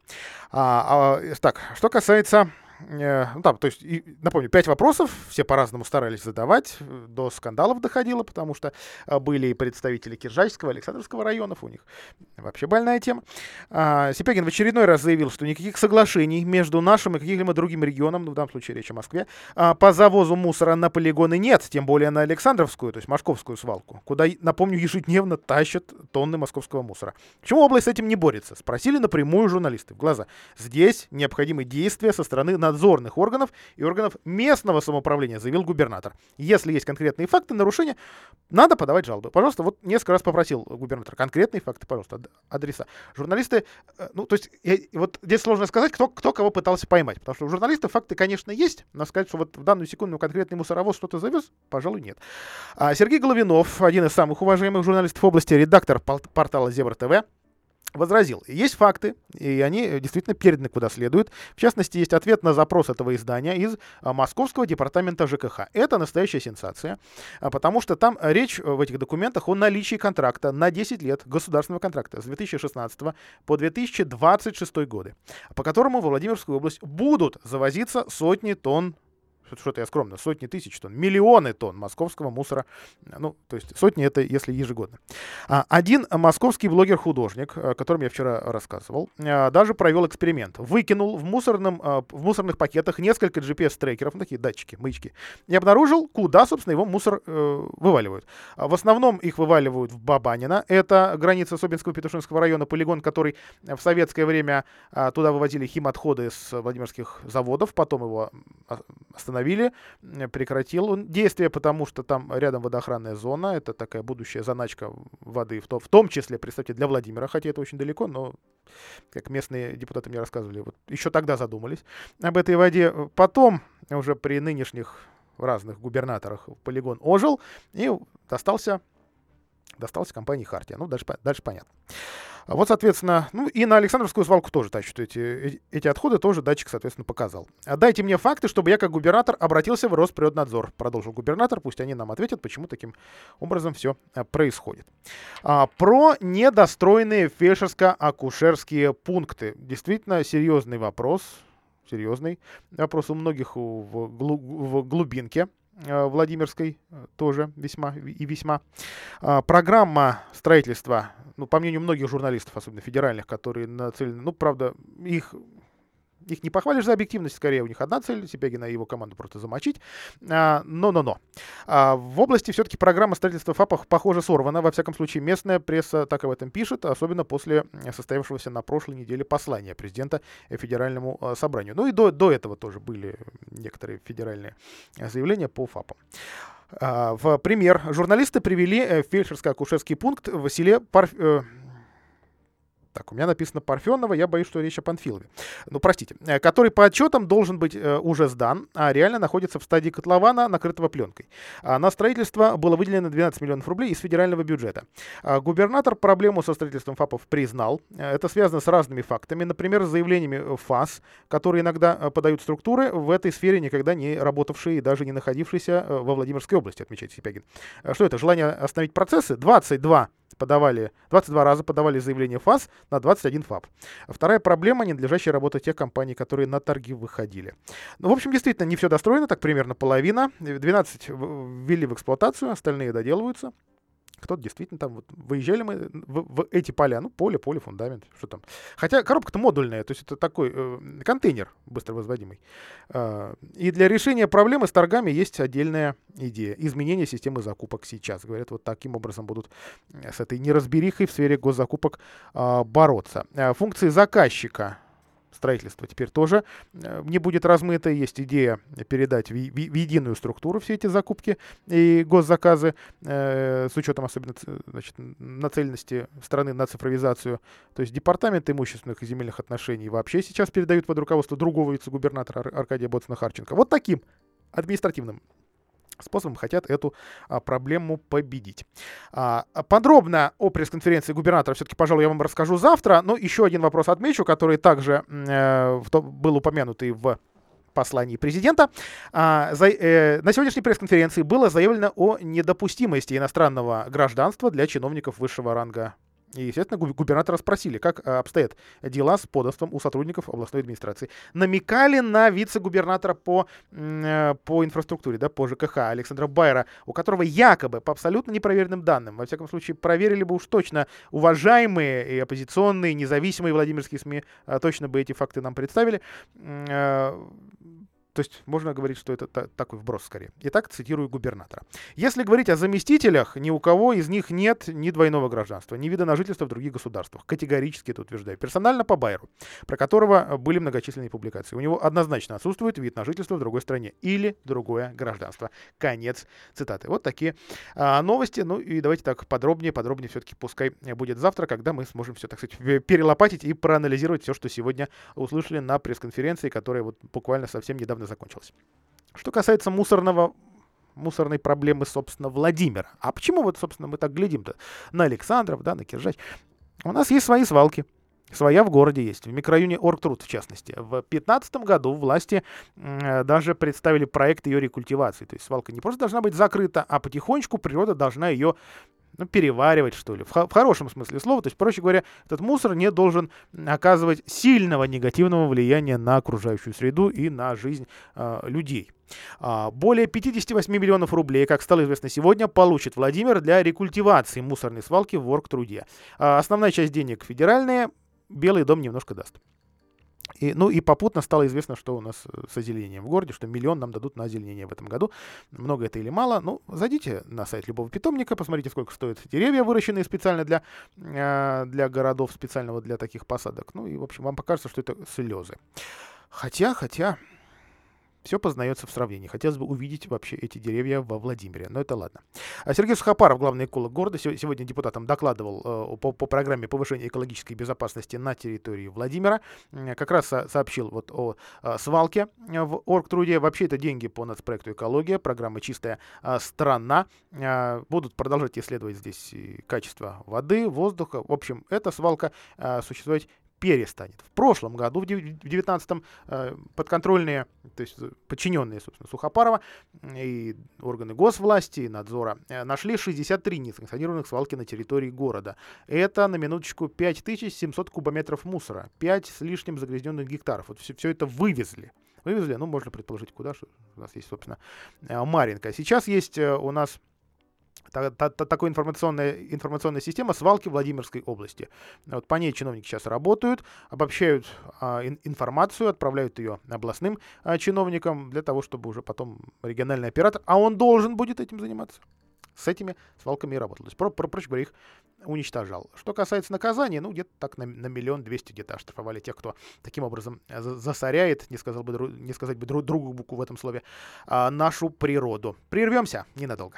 А, а, так, что касается ну, там, то есть, и, напомню, пять вопросов, все по-разному старались задавать, э, до скандалов доходило, потому что э, были и представители Киржачского, Александровского районов, у них вообще больная тема. А, Сипягин в очередной раз заявил, что никаких соглашений между нашим и каким-либо другим регионом, ну, в данном случае речь о Москве, а, по завозу мусора на полигоны нет, тем более на Александровскую, то есть Московскую свалку, куда, напомню, ежедневно тащат тонны московского мусора. Почему область с этим не борется? Спросили напрямую журналисты в глаза. Здесь необходимы действия со стороны надзорных органов и органов местного самоуправления, заявил губернатор. Если есть конкретные факты нарушения, надо подавать жалобы. Пожалуйста, вот несколько раз попросил губернатор конкретные факты, пожалуйста, адреса. Журналисты, э, ну, то есть, я, вот здесь сложно сказать, кто, кто кого пытался поймать, потому что у журналистов факты, конечно, есть, но сказать, что вот в данную секунду конкретный мусоровоз что-то завез, пожалуй, нет. А Сергей Головинов, один из самых уважаемых журналистов области, редактор портала Зебра ТВ, возразил. Есть факты, и они действительно переданы куда следует. В частности, есть ответ на запрос этого издания из а, Московского департамента ЖКХ. Это настоящая сенсация, а, потому что там речь в этих документах о наличии контракта на 10 лет, государственного контракта с 2016 по 2026 годы, по которому во Владимирскую область будут завозиться сотни тонн что-то я скромно, сотни тысяч тонн, миллионы тонн московского мусора. Ну, то есть сотни это если ежегодно. А, один московский блогер-художник, о котором я вчера рассказывал, а, даже провел эксперимент. Выкинул в, мусорном, а, в мусорных пакетах несколько GPS-трекеров, ну, такие датчики, маячки, и обнаружил, куда, собственно, его мусор э, вываливают. В основном их вываливают в Бабанина. Это граница Собинского Петушинского района, полигон, который в советское время туда вывозили химотходы с Владимирских заводов, потом его остановили остановили, прекратил он действие, потому что там рядом водоохранная зона, это такая будущая заначка воды, в, то, в том числе, представьте, для Владимира, хотя это очень далеко, но, как местные депутаты мне рассказывали, вот еще тогда задумались об этой воде. Потом, уже при нынешних разных губернаторах, полигон ожил и достался, достался компании Хартия. Ну, дальше, дальше понятно. А вот, соответственно, ну и на Александровскую свалку тоже тащат эти, эти отходы, тоже датчик, соответственно, показал. А дайте мне факты, чтобы я как губернатор обратился в Росприроднадзор, продолжил губернатор, пусть они нам ответят, почему таким образом все э, происходит. А, про недостроенные фельдшерско-акушерские пункты. Действительно серьезный вопрос, серьезный вопрос у многих в глубинке. Э, Владимирской э, тоже весьма и весьма. А, программа строительства, ну, по мнению многих журналистов, особенно федеральных, которые нацелены, ну, правда, их их не похвалишь за объективность, скорее у них одна цель, Сипягина и его команду просто замочить. Но-но-но. А, в области все-таки программа строительства ФАПов, похоже, сорвана. Во всяком случае, местная пресса так об этом пишет, особенно после состоявшегося на прошлой неделе послания президента Федеральному а, собранию. Ну и до, до этого тоже были некоторые федеральные заявления по ФАПам. А, в пример журналисты привели э, фельдшерско-акушерский пункт в селе Парф... Так, у меня написано Парфенова, я боюсь, что речь о Панфилове. Ну, простите. Э, который по отчетам должен быть э, уже сдан, а реально находится в стадии котлована, накрытого пленкой. А на строительство было выделено 12 миллионов рублей из федерального бюджета. А губернатор проблему со строительством ФАПов признал. Э, это связано с разными фактами. Например, с заявлениями ФАС, которые иногда подают структуры в этой сфере, никогда не работавшие и даже не находившиеся во Владимирской области, отмечает Сипягин. Что это? Желание остановить процессы? 22 подавали, 22 раза подавали заявление ФАС на 21 ФАП. Вторая проблема – ненадлежащая работа тех компаний, которые на торги выходили. Ну, в общем, действительно, не все достроено, так примерно половина. 12 ввели в эксплуатацию, остальные доделываются. Кто-то действительно там вот выезжали мы в, в эти поля, ну поле, поле, фундамент, что там. Хотя коробка-то модульная, то есть это такой э, контейнер быстро возводимый. Э, и для решения проблемы с торгами есть отдельная идея. Изменение системы закупок сейчас. Говорят, вот таким образом будут э, с этой неразберихой в сфере госзакупок э, бороться. Э, функции заказчика строительства теперь тоже э, не будет размыто. Есть идея передать в единую структуру все эти закупки и госзаказы э, с учетом особенно значит, нацеленности страны на цифровизацию. То есть департамент имущественных и земельных отношений вообще сейчас передают под руководство другого вице-губернатора Аркадия Боцина-Харченко. Вот таким административным способом хотят эту а, проблему победить. А, подробно о пресс-конференции губернатора все-таки, пожалуй, я вам расскажу завтра. Но еще один вопрос отмечу, который также э, был упомянутый в послании президента. А, э, на сегодняшней пресс-конференции было заявлено о недопустимости иностранного гражданства для чиновников высшего ранга И, естественно, губ- губернатора спросили, как а, обстоят дела с подостом у сотрудников областной администрации. Намекали на вице-губернатора по, э, по инфраструктуре, да, по ЖКХ Александра Байера, у которого якобы, по абсолютно непроверенным данным, во всяком случае, проверили бы уж точно уважаемые и оппозиционные, независимые Владимирские СМИ, а, точно бы эти факты нам представили. То есть можно говорить, что это та- такой вброс скорее. Итак, цитирую губернатора. Если говорить о заместителях, ни у кого из них нет ни двойного гражданства, ни вида на жительство в других государствах. Категорически это утверждаю. Персонально по Байеру, про которого э, были многочисленные публикации. У него однозначно отсутствует вид на жительство в другой стране или другое гражданство. Конец цитаты. Вот такие а, новости. Ну и давайте так подробнее, подробнее все-таки пускай будет завтра, когда мы сможем все, так сказать, пе- перелопатить и проанализировать все, что сегодня услышали на пресс-конференции, которая вот буквально совсем недавно закончилась. Что касается мусорного мусорной проблемы, собственно, Владимира. А почему вот, собственно, мы так глядим-то на Александров, да, на Киржач? У нас есть свои свалки. Своя в городе есть, в микрорайоне Оргтруд, в частности. В 2015 году власти э, даже представили проект ее рекультивации. То есть свалка не просто должна быть закрыта, а потихонечку природа должна ее ну, переваривать, что ли, в, в хорошем смысле слова. То есть, проще говоря, этот мусор не должен оказывать сильного негативного влияния на окружающую среду и на жизнь э, людей. А, Более 58 миллионов рублей, как стало известно сегодня, получит Владимир для рекультивации мусорной свалки в Оргтруде. А, Основная часть денег федеральная, Белый дом немножко даст. И, ну и попутно стало известно, что у нас э, с озеленением в городе, что миллион нам дадут на озеленение в этом году. Много это или мало? Ну, зайдите на сайт любого питомника, посмотрите, сколько стоят деревья, выращенные специально для, э, для городов, специального для таких посадок. Ну и, в общем, вам покажется, что это слезы. Хотя, хотя, все познается в сравнении. Хотелось бы увидеть вообще эти деревья во Владимире, но это ладно. А Сергей Сухопаров, главный эколог города, сего- сегодня депутатам докладывал э, по, по программе повышения экологической безопасности на территории Владимира. Как раз со- сообщил вот о э, свалке э, в Оргтруде. Вообще это деньги по нацпроекту «Экология», программа «Чистая страна». Будут продолжать исследовать здесь качество воды, воздуха. В общем, эта свалка существовать перестанет. В прошлом году, в 2019-м, подконтрольные, то есть э, подчиненные, собственно, Сухопарова и органы госвласти, и надзора э, нашли 63 несанкционированных свалки на территории города. Это, на минуточку, 5700 кубометров мусора, 5 с лишним загрязненных гектаров. Вот все, все это вывезли. Вывезли, ну, можно предположить, куда, что у нас есть, собственно, э, Маринка. Сейчас есть э, у нас та- та- та- такой информационная, информационная система свалки Владимирской области. Вот по ней чиновники сейчас работают, обобщают а, ин- информацию, отправляют ее областным а, чиновникам для того, чтобы уже потом региональный оператор, а он должен будет этим заниматься, с этими свалками и работал. То есть, про, про- проще говоря, их уничтожал. Что касается наказания, ну, где-то так на, на миллион двести где-то оштрафовали тех, кто таким образом э, за- засоряет, не, сказал бы, не сказать бы дру- другую букву в этом слове, а, нашу природу. Прервемся ненадолго.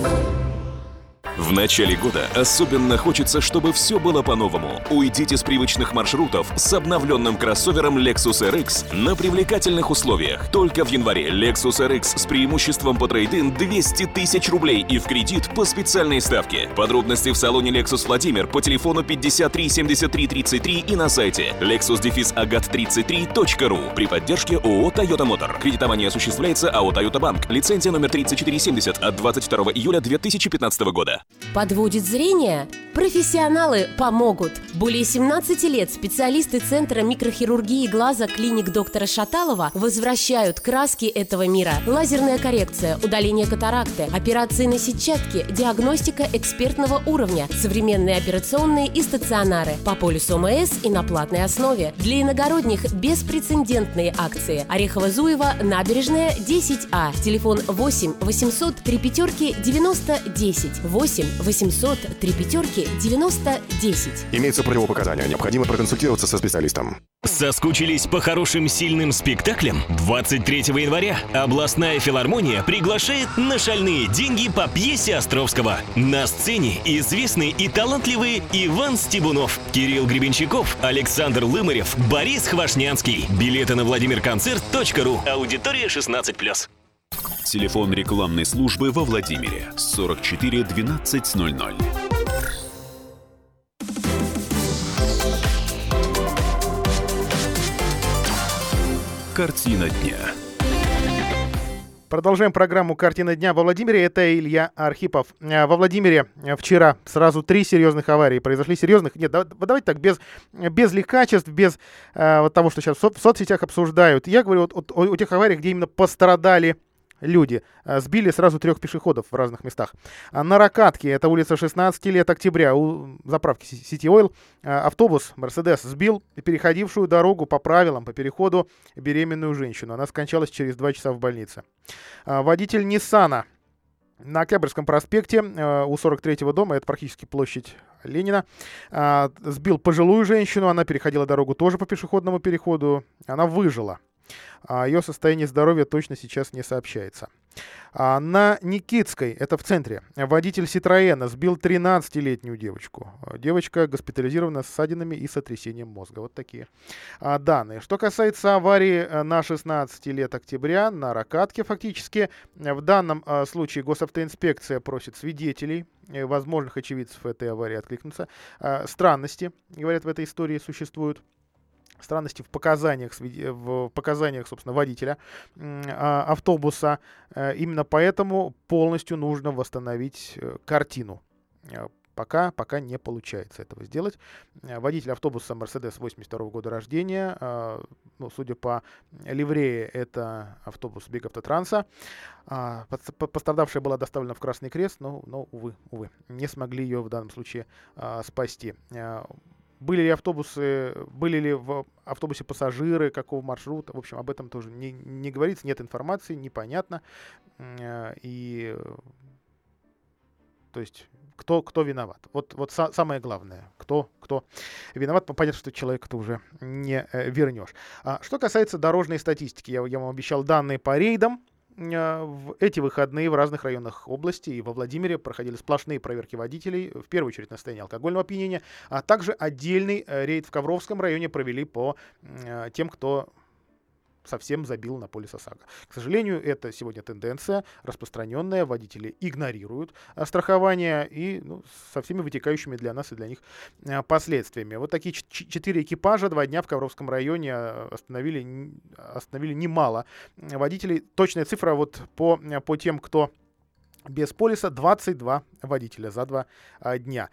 В начале года особенно хочется, чтобы все было по-новому. Уйдите с привычных маршрутов с обновленным кроссовером Lexus RX на привлекательных условиях. Только в январе Lexus RX с преимуществом по трейдин 200 тысяч рублей и в кредит по специальной ставке. Подробности в салоне Lexus Владимир по телефону 53 73 33 и на сайте lexus-agat33.ru при поддержке ООО Toyota Motor. Кредитование осуществляется АО Toyota Bank. Лицензия номер 3470 от 22 июля 2015 года. Подводит зрение? Профессионалы помогут. Более 17 лет специалисты Центра микрохирургии глаза клиник доктора Шаталова возвращают краски этого мира. Лазерная коррекция, удаление катаракты, операции на сетчатке, диагностика экспертного уровня, современные операционные и стационары по полюсу ОМС и на платной основе. Для иногородних беспрецедентные акции. Орехово-Зуево, набережная 10А. Телефон 8 800 3 пятерки 90 10. 8 800 3 пятерки 90 10. Имеются противопоказания. Необходимо проконсультироваться со специалистом. Соскучились по хорошим сильным спектаклям? 23 января областная филармония приглашает на шальные деньги по пьесе Островского. На сцене известные и талантливые Иван Стебунов, Кирилл Гребенщиков, Александр Лымарев, Борис Хвашнянский. Билеты на владимирконцерт.ру. Аудитория 16+. Телефон рекламной службы во Владимире 44 1200. Картина дня. Продолжаем программу «Картина дня» во Владимире. Это Илья Архипов. Э, Во Владимире э, вчера сразу три серьезных аварии произошли. Серьезных, нет, да- давайте так, без, без легкачеств, без э, вот того, что сейчас в, со- в соцсетях обсуждают. Я говорю вот, вот о, о тех авариях, где именно пострадали люди. Э, Сбили сразу трех пешеходов в разных местах. А На Ракатке, это улица 16 лет октября, у заправки City Oil, э, автобус Мерседес сбил переходившую дорогу по правилам, по переходу беременную женщину. Она скончалась через два часа в больнице. А, Водитель Ниссана на Октябрьском проспекте у 43-го дома, это практически площадь Ленина, а, сбил пожилую женщину, она переходила дорогу тоже по пешеходному переходу, она выжила. А Ее состояние здоровья точно сейчас не сообщается. А На Никитской, это в центре, водитель Ситроена сбил 13-летнюю девочку. Девочка госпитализирована с ссадинами и сотрясением мозга. Вот такие а, данные. Что касается аварии э, на 16 лет октября, на Ракатке фактически, э, в данном а, случае госавтоинспекция просит свидетелей, э, возможных очевидцев этой аварии откликнуться. Странности, говорят, в этой истории существуют странности в показаниях, свиде- в показаниях, собственно, водителя а, автобуса. Э, Именно поэтому полностью нужно восстановить э, картину. Э, Пока, пока не получается этого сделать. Э, Водитель автобуса Mercedes 82 года рождения, э, ну, судя по ливрее, это автобус Биг-Автотранса. А, подс- по- Пострадавшая была доставлена в Красный Крест, но, но увы, увы, не смогли ее в данном случае а, спасти. Были ли автобусы, были ли в автобусе пассажиры, какого маршрута, в общем, об этом тоже не, не говорится, нет информации, непонятно. Э, И, то есть, кто, кто виноват? Вот, вот са- самое главное, кто, кто виноват, понятно, что человека-то уже не э, вернешь. А, что касается дорожной статистики, я, я вам обещал данные по рейдам. Э, В эти выходные в разных районах области и во Владимире проходили сплошные проверки водителей, в первую очередь на состояние алкогольного опьянения, а также отдельный э, рейд в Ковровском районе провели по э, тем, кто совсем забил на полис ОСАГО. К сожалению, это сегодня тенденция распространенная, водители игнорируют а, страхование и ну, со всеми вытекающими для нас и для них а, последствиями. Вот такие четыре экипажа два дня в Ковровском районе а, остановили, остановили немало водителей. Точная цифра вот по, по тем, кто без полиса 22 водителя за два дня.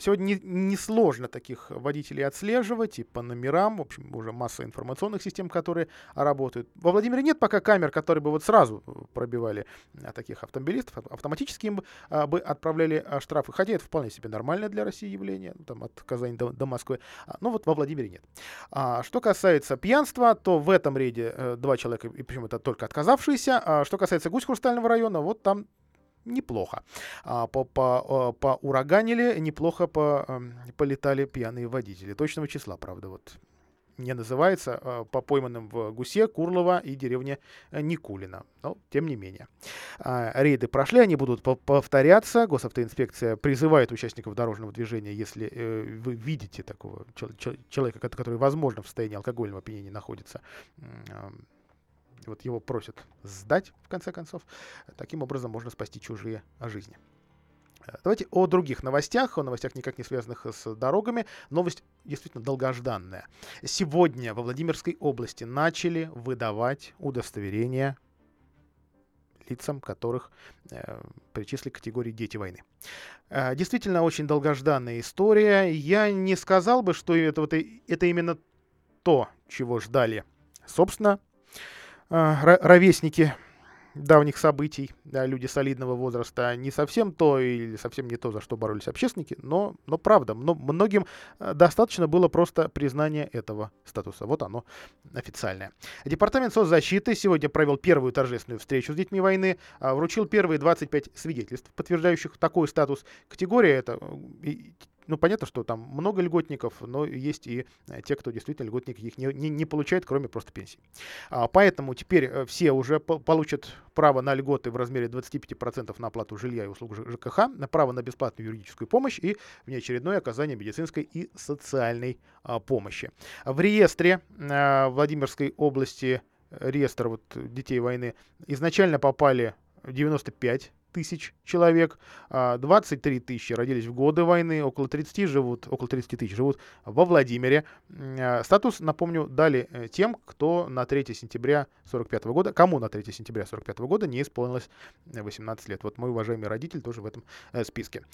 Сегодня не- несложно таких водителей отслеживать и по номерам, в общем, уже масса информационных систем, которые работают. Во Владимире нет пока камер, которые бы вот сразу э, пробивали а, таких автомобилистов, ав- автоматически им бы, а, бы отправляли штрафы, хотя это вполне себе нормальное для России явление, ну, там от Казани до, до Москвы, А, но вот во Владимире нет. А, что касается пьянства, то в этом рейде э, два человека, и причем это только отказавшиеся. А что касается Гусь-Хрустального района, вот там неплохо. А, по, по, э, по ураганили, неплохо по, эм, полетали пьяные водители. Точного числа, правда, вот не называется, э, по пойманным в Гусе, Курлово и деревне э, Никулина. Но, тем не менее. А, Рейды прошли, они будут по- повторяться. Госавтоинспекция призывает участников дорожного движения, если вы видите такого чел- чел- человека, кот- который, возможно, в состоянии алкогольного опьянения находится, м, а, вот его просят сдать, в конце концов. Таким образом можно спасти чужие жизни. Э, Давайте о других новостях, о новостях никак не связанных с дорогами. Новость действительно долгожданная. Сегодня во Владимирской области начали выдавать удостоверения лицам, которых э, причислили к категории «дети войны». Э, действительно, очень долгожданная история. Я не сказал бы, что это, вот это именно то, чего ждали, собственно, ровесники давних событий, да, люди солидного возраста, не совсем то или совсем не то, за что боролись общественники, но, но правда, мно- многим э, достаточно было просто признания этого статуса. Вот оно официальное. Департамент соцзащиты сегодня провел первую торжественную встречу с детьми войны, а, вручил первые 25 свидетельств, подтверждающих такой статус. Категория это э, ну, понятно, что там много льготников, но есть и э, те, кто действительно льготники их не, не, не получает, кроме просто пенсии. А, поэтому теперь э, все уже по- получат право на льготы в размере 25% на оплату жилья и услуг ЖКХ, на право на бесплатную юридическую помощь и внеочередное оказание медицинской и социальной а, помощи. В реестре а, Владимирской области, реестр вот, детей войны, изначально попали 95 тысяч человек, а, 23 тысячи родились в годы войны, около 30 живут, около 30 тысяч живут во Владимире. А, Статус, напомню, дали э, тем, кто на 3 сентября 45 года, кому на 3 сентября 45 года не исполнилось э, 18 лет. Вот мой уважаемый родитель тоже в этом э, списке.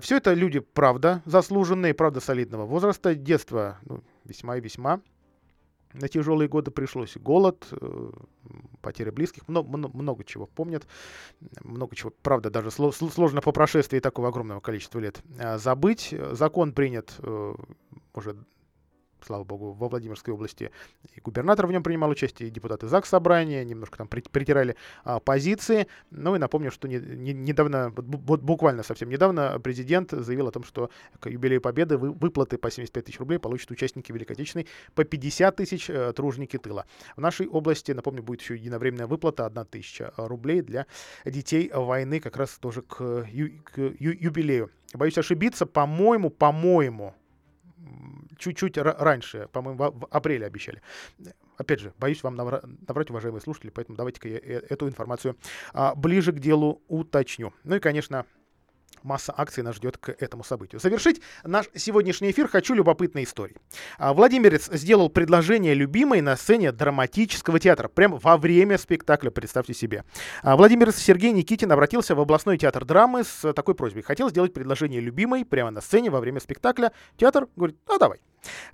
все это люди, правда, заслуженные, правда, солидного возраста, детство ну, весьма и весьма на тяжелые годы пришлось. Голод, э, потеря близких, много, много чего помнят. Много чего, правда, даже сло- сложно по прошествии такого огромного количества лет э, забыть. Закон принят э, уже слава богу, во Владимирской области. И губернатор в нем принимал участие, и депутаты ЗАГС собрания, немножко там притирали а, позиции. Ну и напомню, что не, не, недавно, вот буквально совсем недавно, президент заявил о том, что к юбилею Победы вы, выплаты по 75 тысяч рублей получат участники Великой Отечественной, по 50 тысяч э, тружники тыла. В нашей области, напомню, будет еще единовременная выплата 1 тысяча рублей для детей войны, как раз тоже к, ю, к ю, юбилею. Боюсь ошибиться, по-моему, по-моему, чуть-чуть раньше, по-моему, в апреле обещали. Опять же, боюсь вам набрать, уважаемые слушатели, поэтому давайте-ка я э, эту информацию а, ближе к делу уточню. Ну и, конечно, масса акций нас ждет к этому событию. Завершить наш сегодняшний эфир хочу любопытной историей. А, Владимирец сделал предложение любимой на сцене драматического театра, прямо во время спектакля, представьте себе. А, Владимирец Сергей Никитин обратился в областной театр драмы с такой просьбой. Хотел сделать предложение любимой прямо на сцене во время спектакля. Театр говорит, ну давай.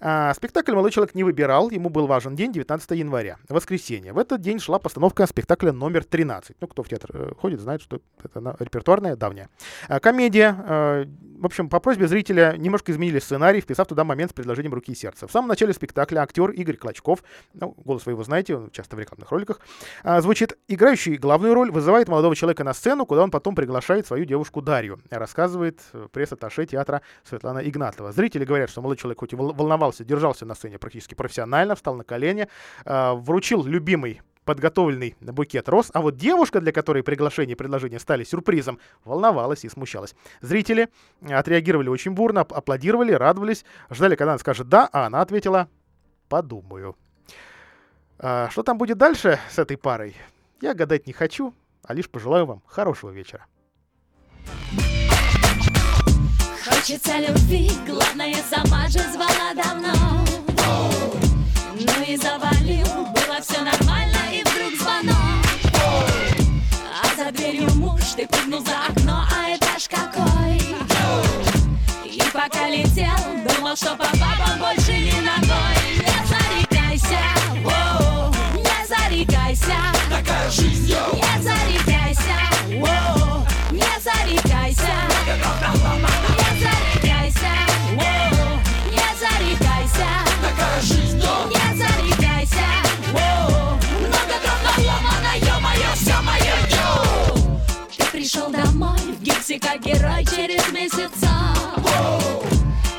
А, спектакль молодой человек не выбирал, ему был важен день 19 января, воскресенье. В этот день шла постановка спектакля номер 13. Ну, кто в театр э, ходит, знает, что это репертуарная, давняя. А, комедия. А, в общем, по просьбе зрителя немножко изменили сценарий, вписав туда момент с предложением руки и сердца. В самом начале спектакля актер Игорь Клочков, ну, голос вы его знаете, он часто в рекламных роликах, а, звучит, играющий главную роль вызывает молодого человека на сцену, куда он потом приглашает свою девушку Дарью, рассказывает э, пресс-атташе театра Светлана Игнатова. Зрители говорят, что молодой человек хоть и волновался, держался на сцене практически профессионально, встал на колени, э, вручил любимый подготовленный букет роз, а вот девушка, для которой приглашение и предложение стали сюрпризом, волновалась и смущалась. Зрители отреагировали очень бурно, аплодировали, радовались, ждали, когда она скажет «да», а она ответила «подумаю». А, что там будет дальше с этой парой, я гадать не хочу, а лишь пожелаю вам хорошего вечера. Хочется любви, главное, сама же звала давно. Ну и завалил, было все нормально, и вдруг звонок. А за дверью муж, ты прыгнул за окно, а этаж какой? И пока летел, думал, что по бабам больше гипсе, как герой через месяца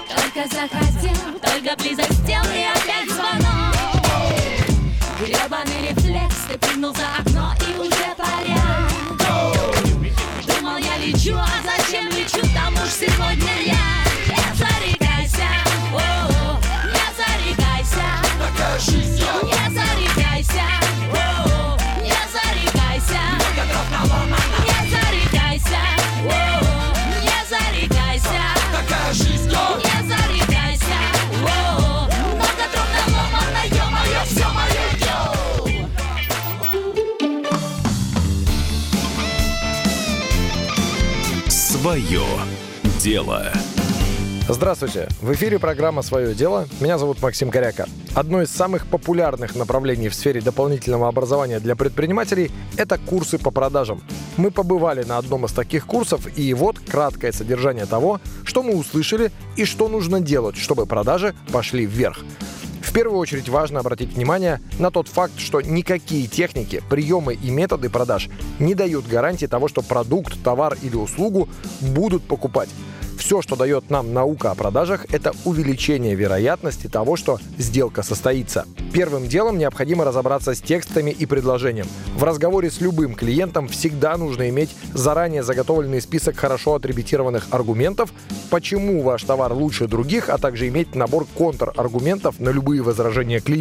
Только захотел, только близость тел и опять звонок. Гребаный рефлекс, ты прыгнул за окно дело. Здравствуйте! В эфире программа «Свое дело». Меня зовут Максим Коряка. Одно из самых популярных направлений в сфере дополнительного образования для предпринимателей – это курсы по продажам. Мы побывали на одном из таких курсов, и вот краткое содержание того, что мы услышали и что нужно делать, чтобы продажи пошли вверх. В первую очередь важно обратить внимание на тот факт, что никакие техники, приемы и методы продаж не дают гарантии того, что продукт, товар или услугу будут покупать. Все, что дает нам наука о продажах, это увеличение вероятности того, что сделка состоится. Первым делом необходимо разобраться с текстами и предложением. В разговоре с любым клиентом всегда нужно иметь заранее заготовленный список хорошо отрепетированных аргументов, почему ваш товар лучше других, а также иметь набор контраргументов на любые возражения клиента.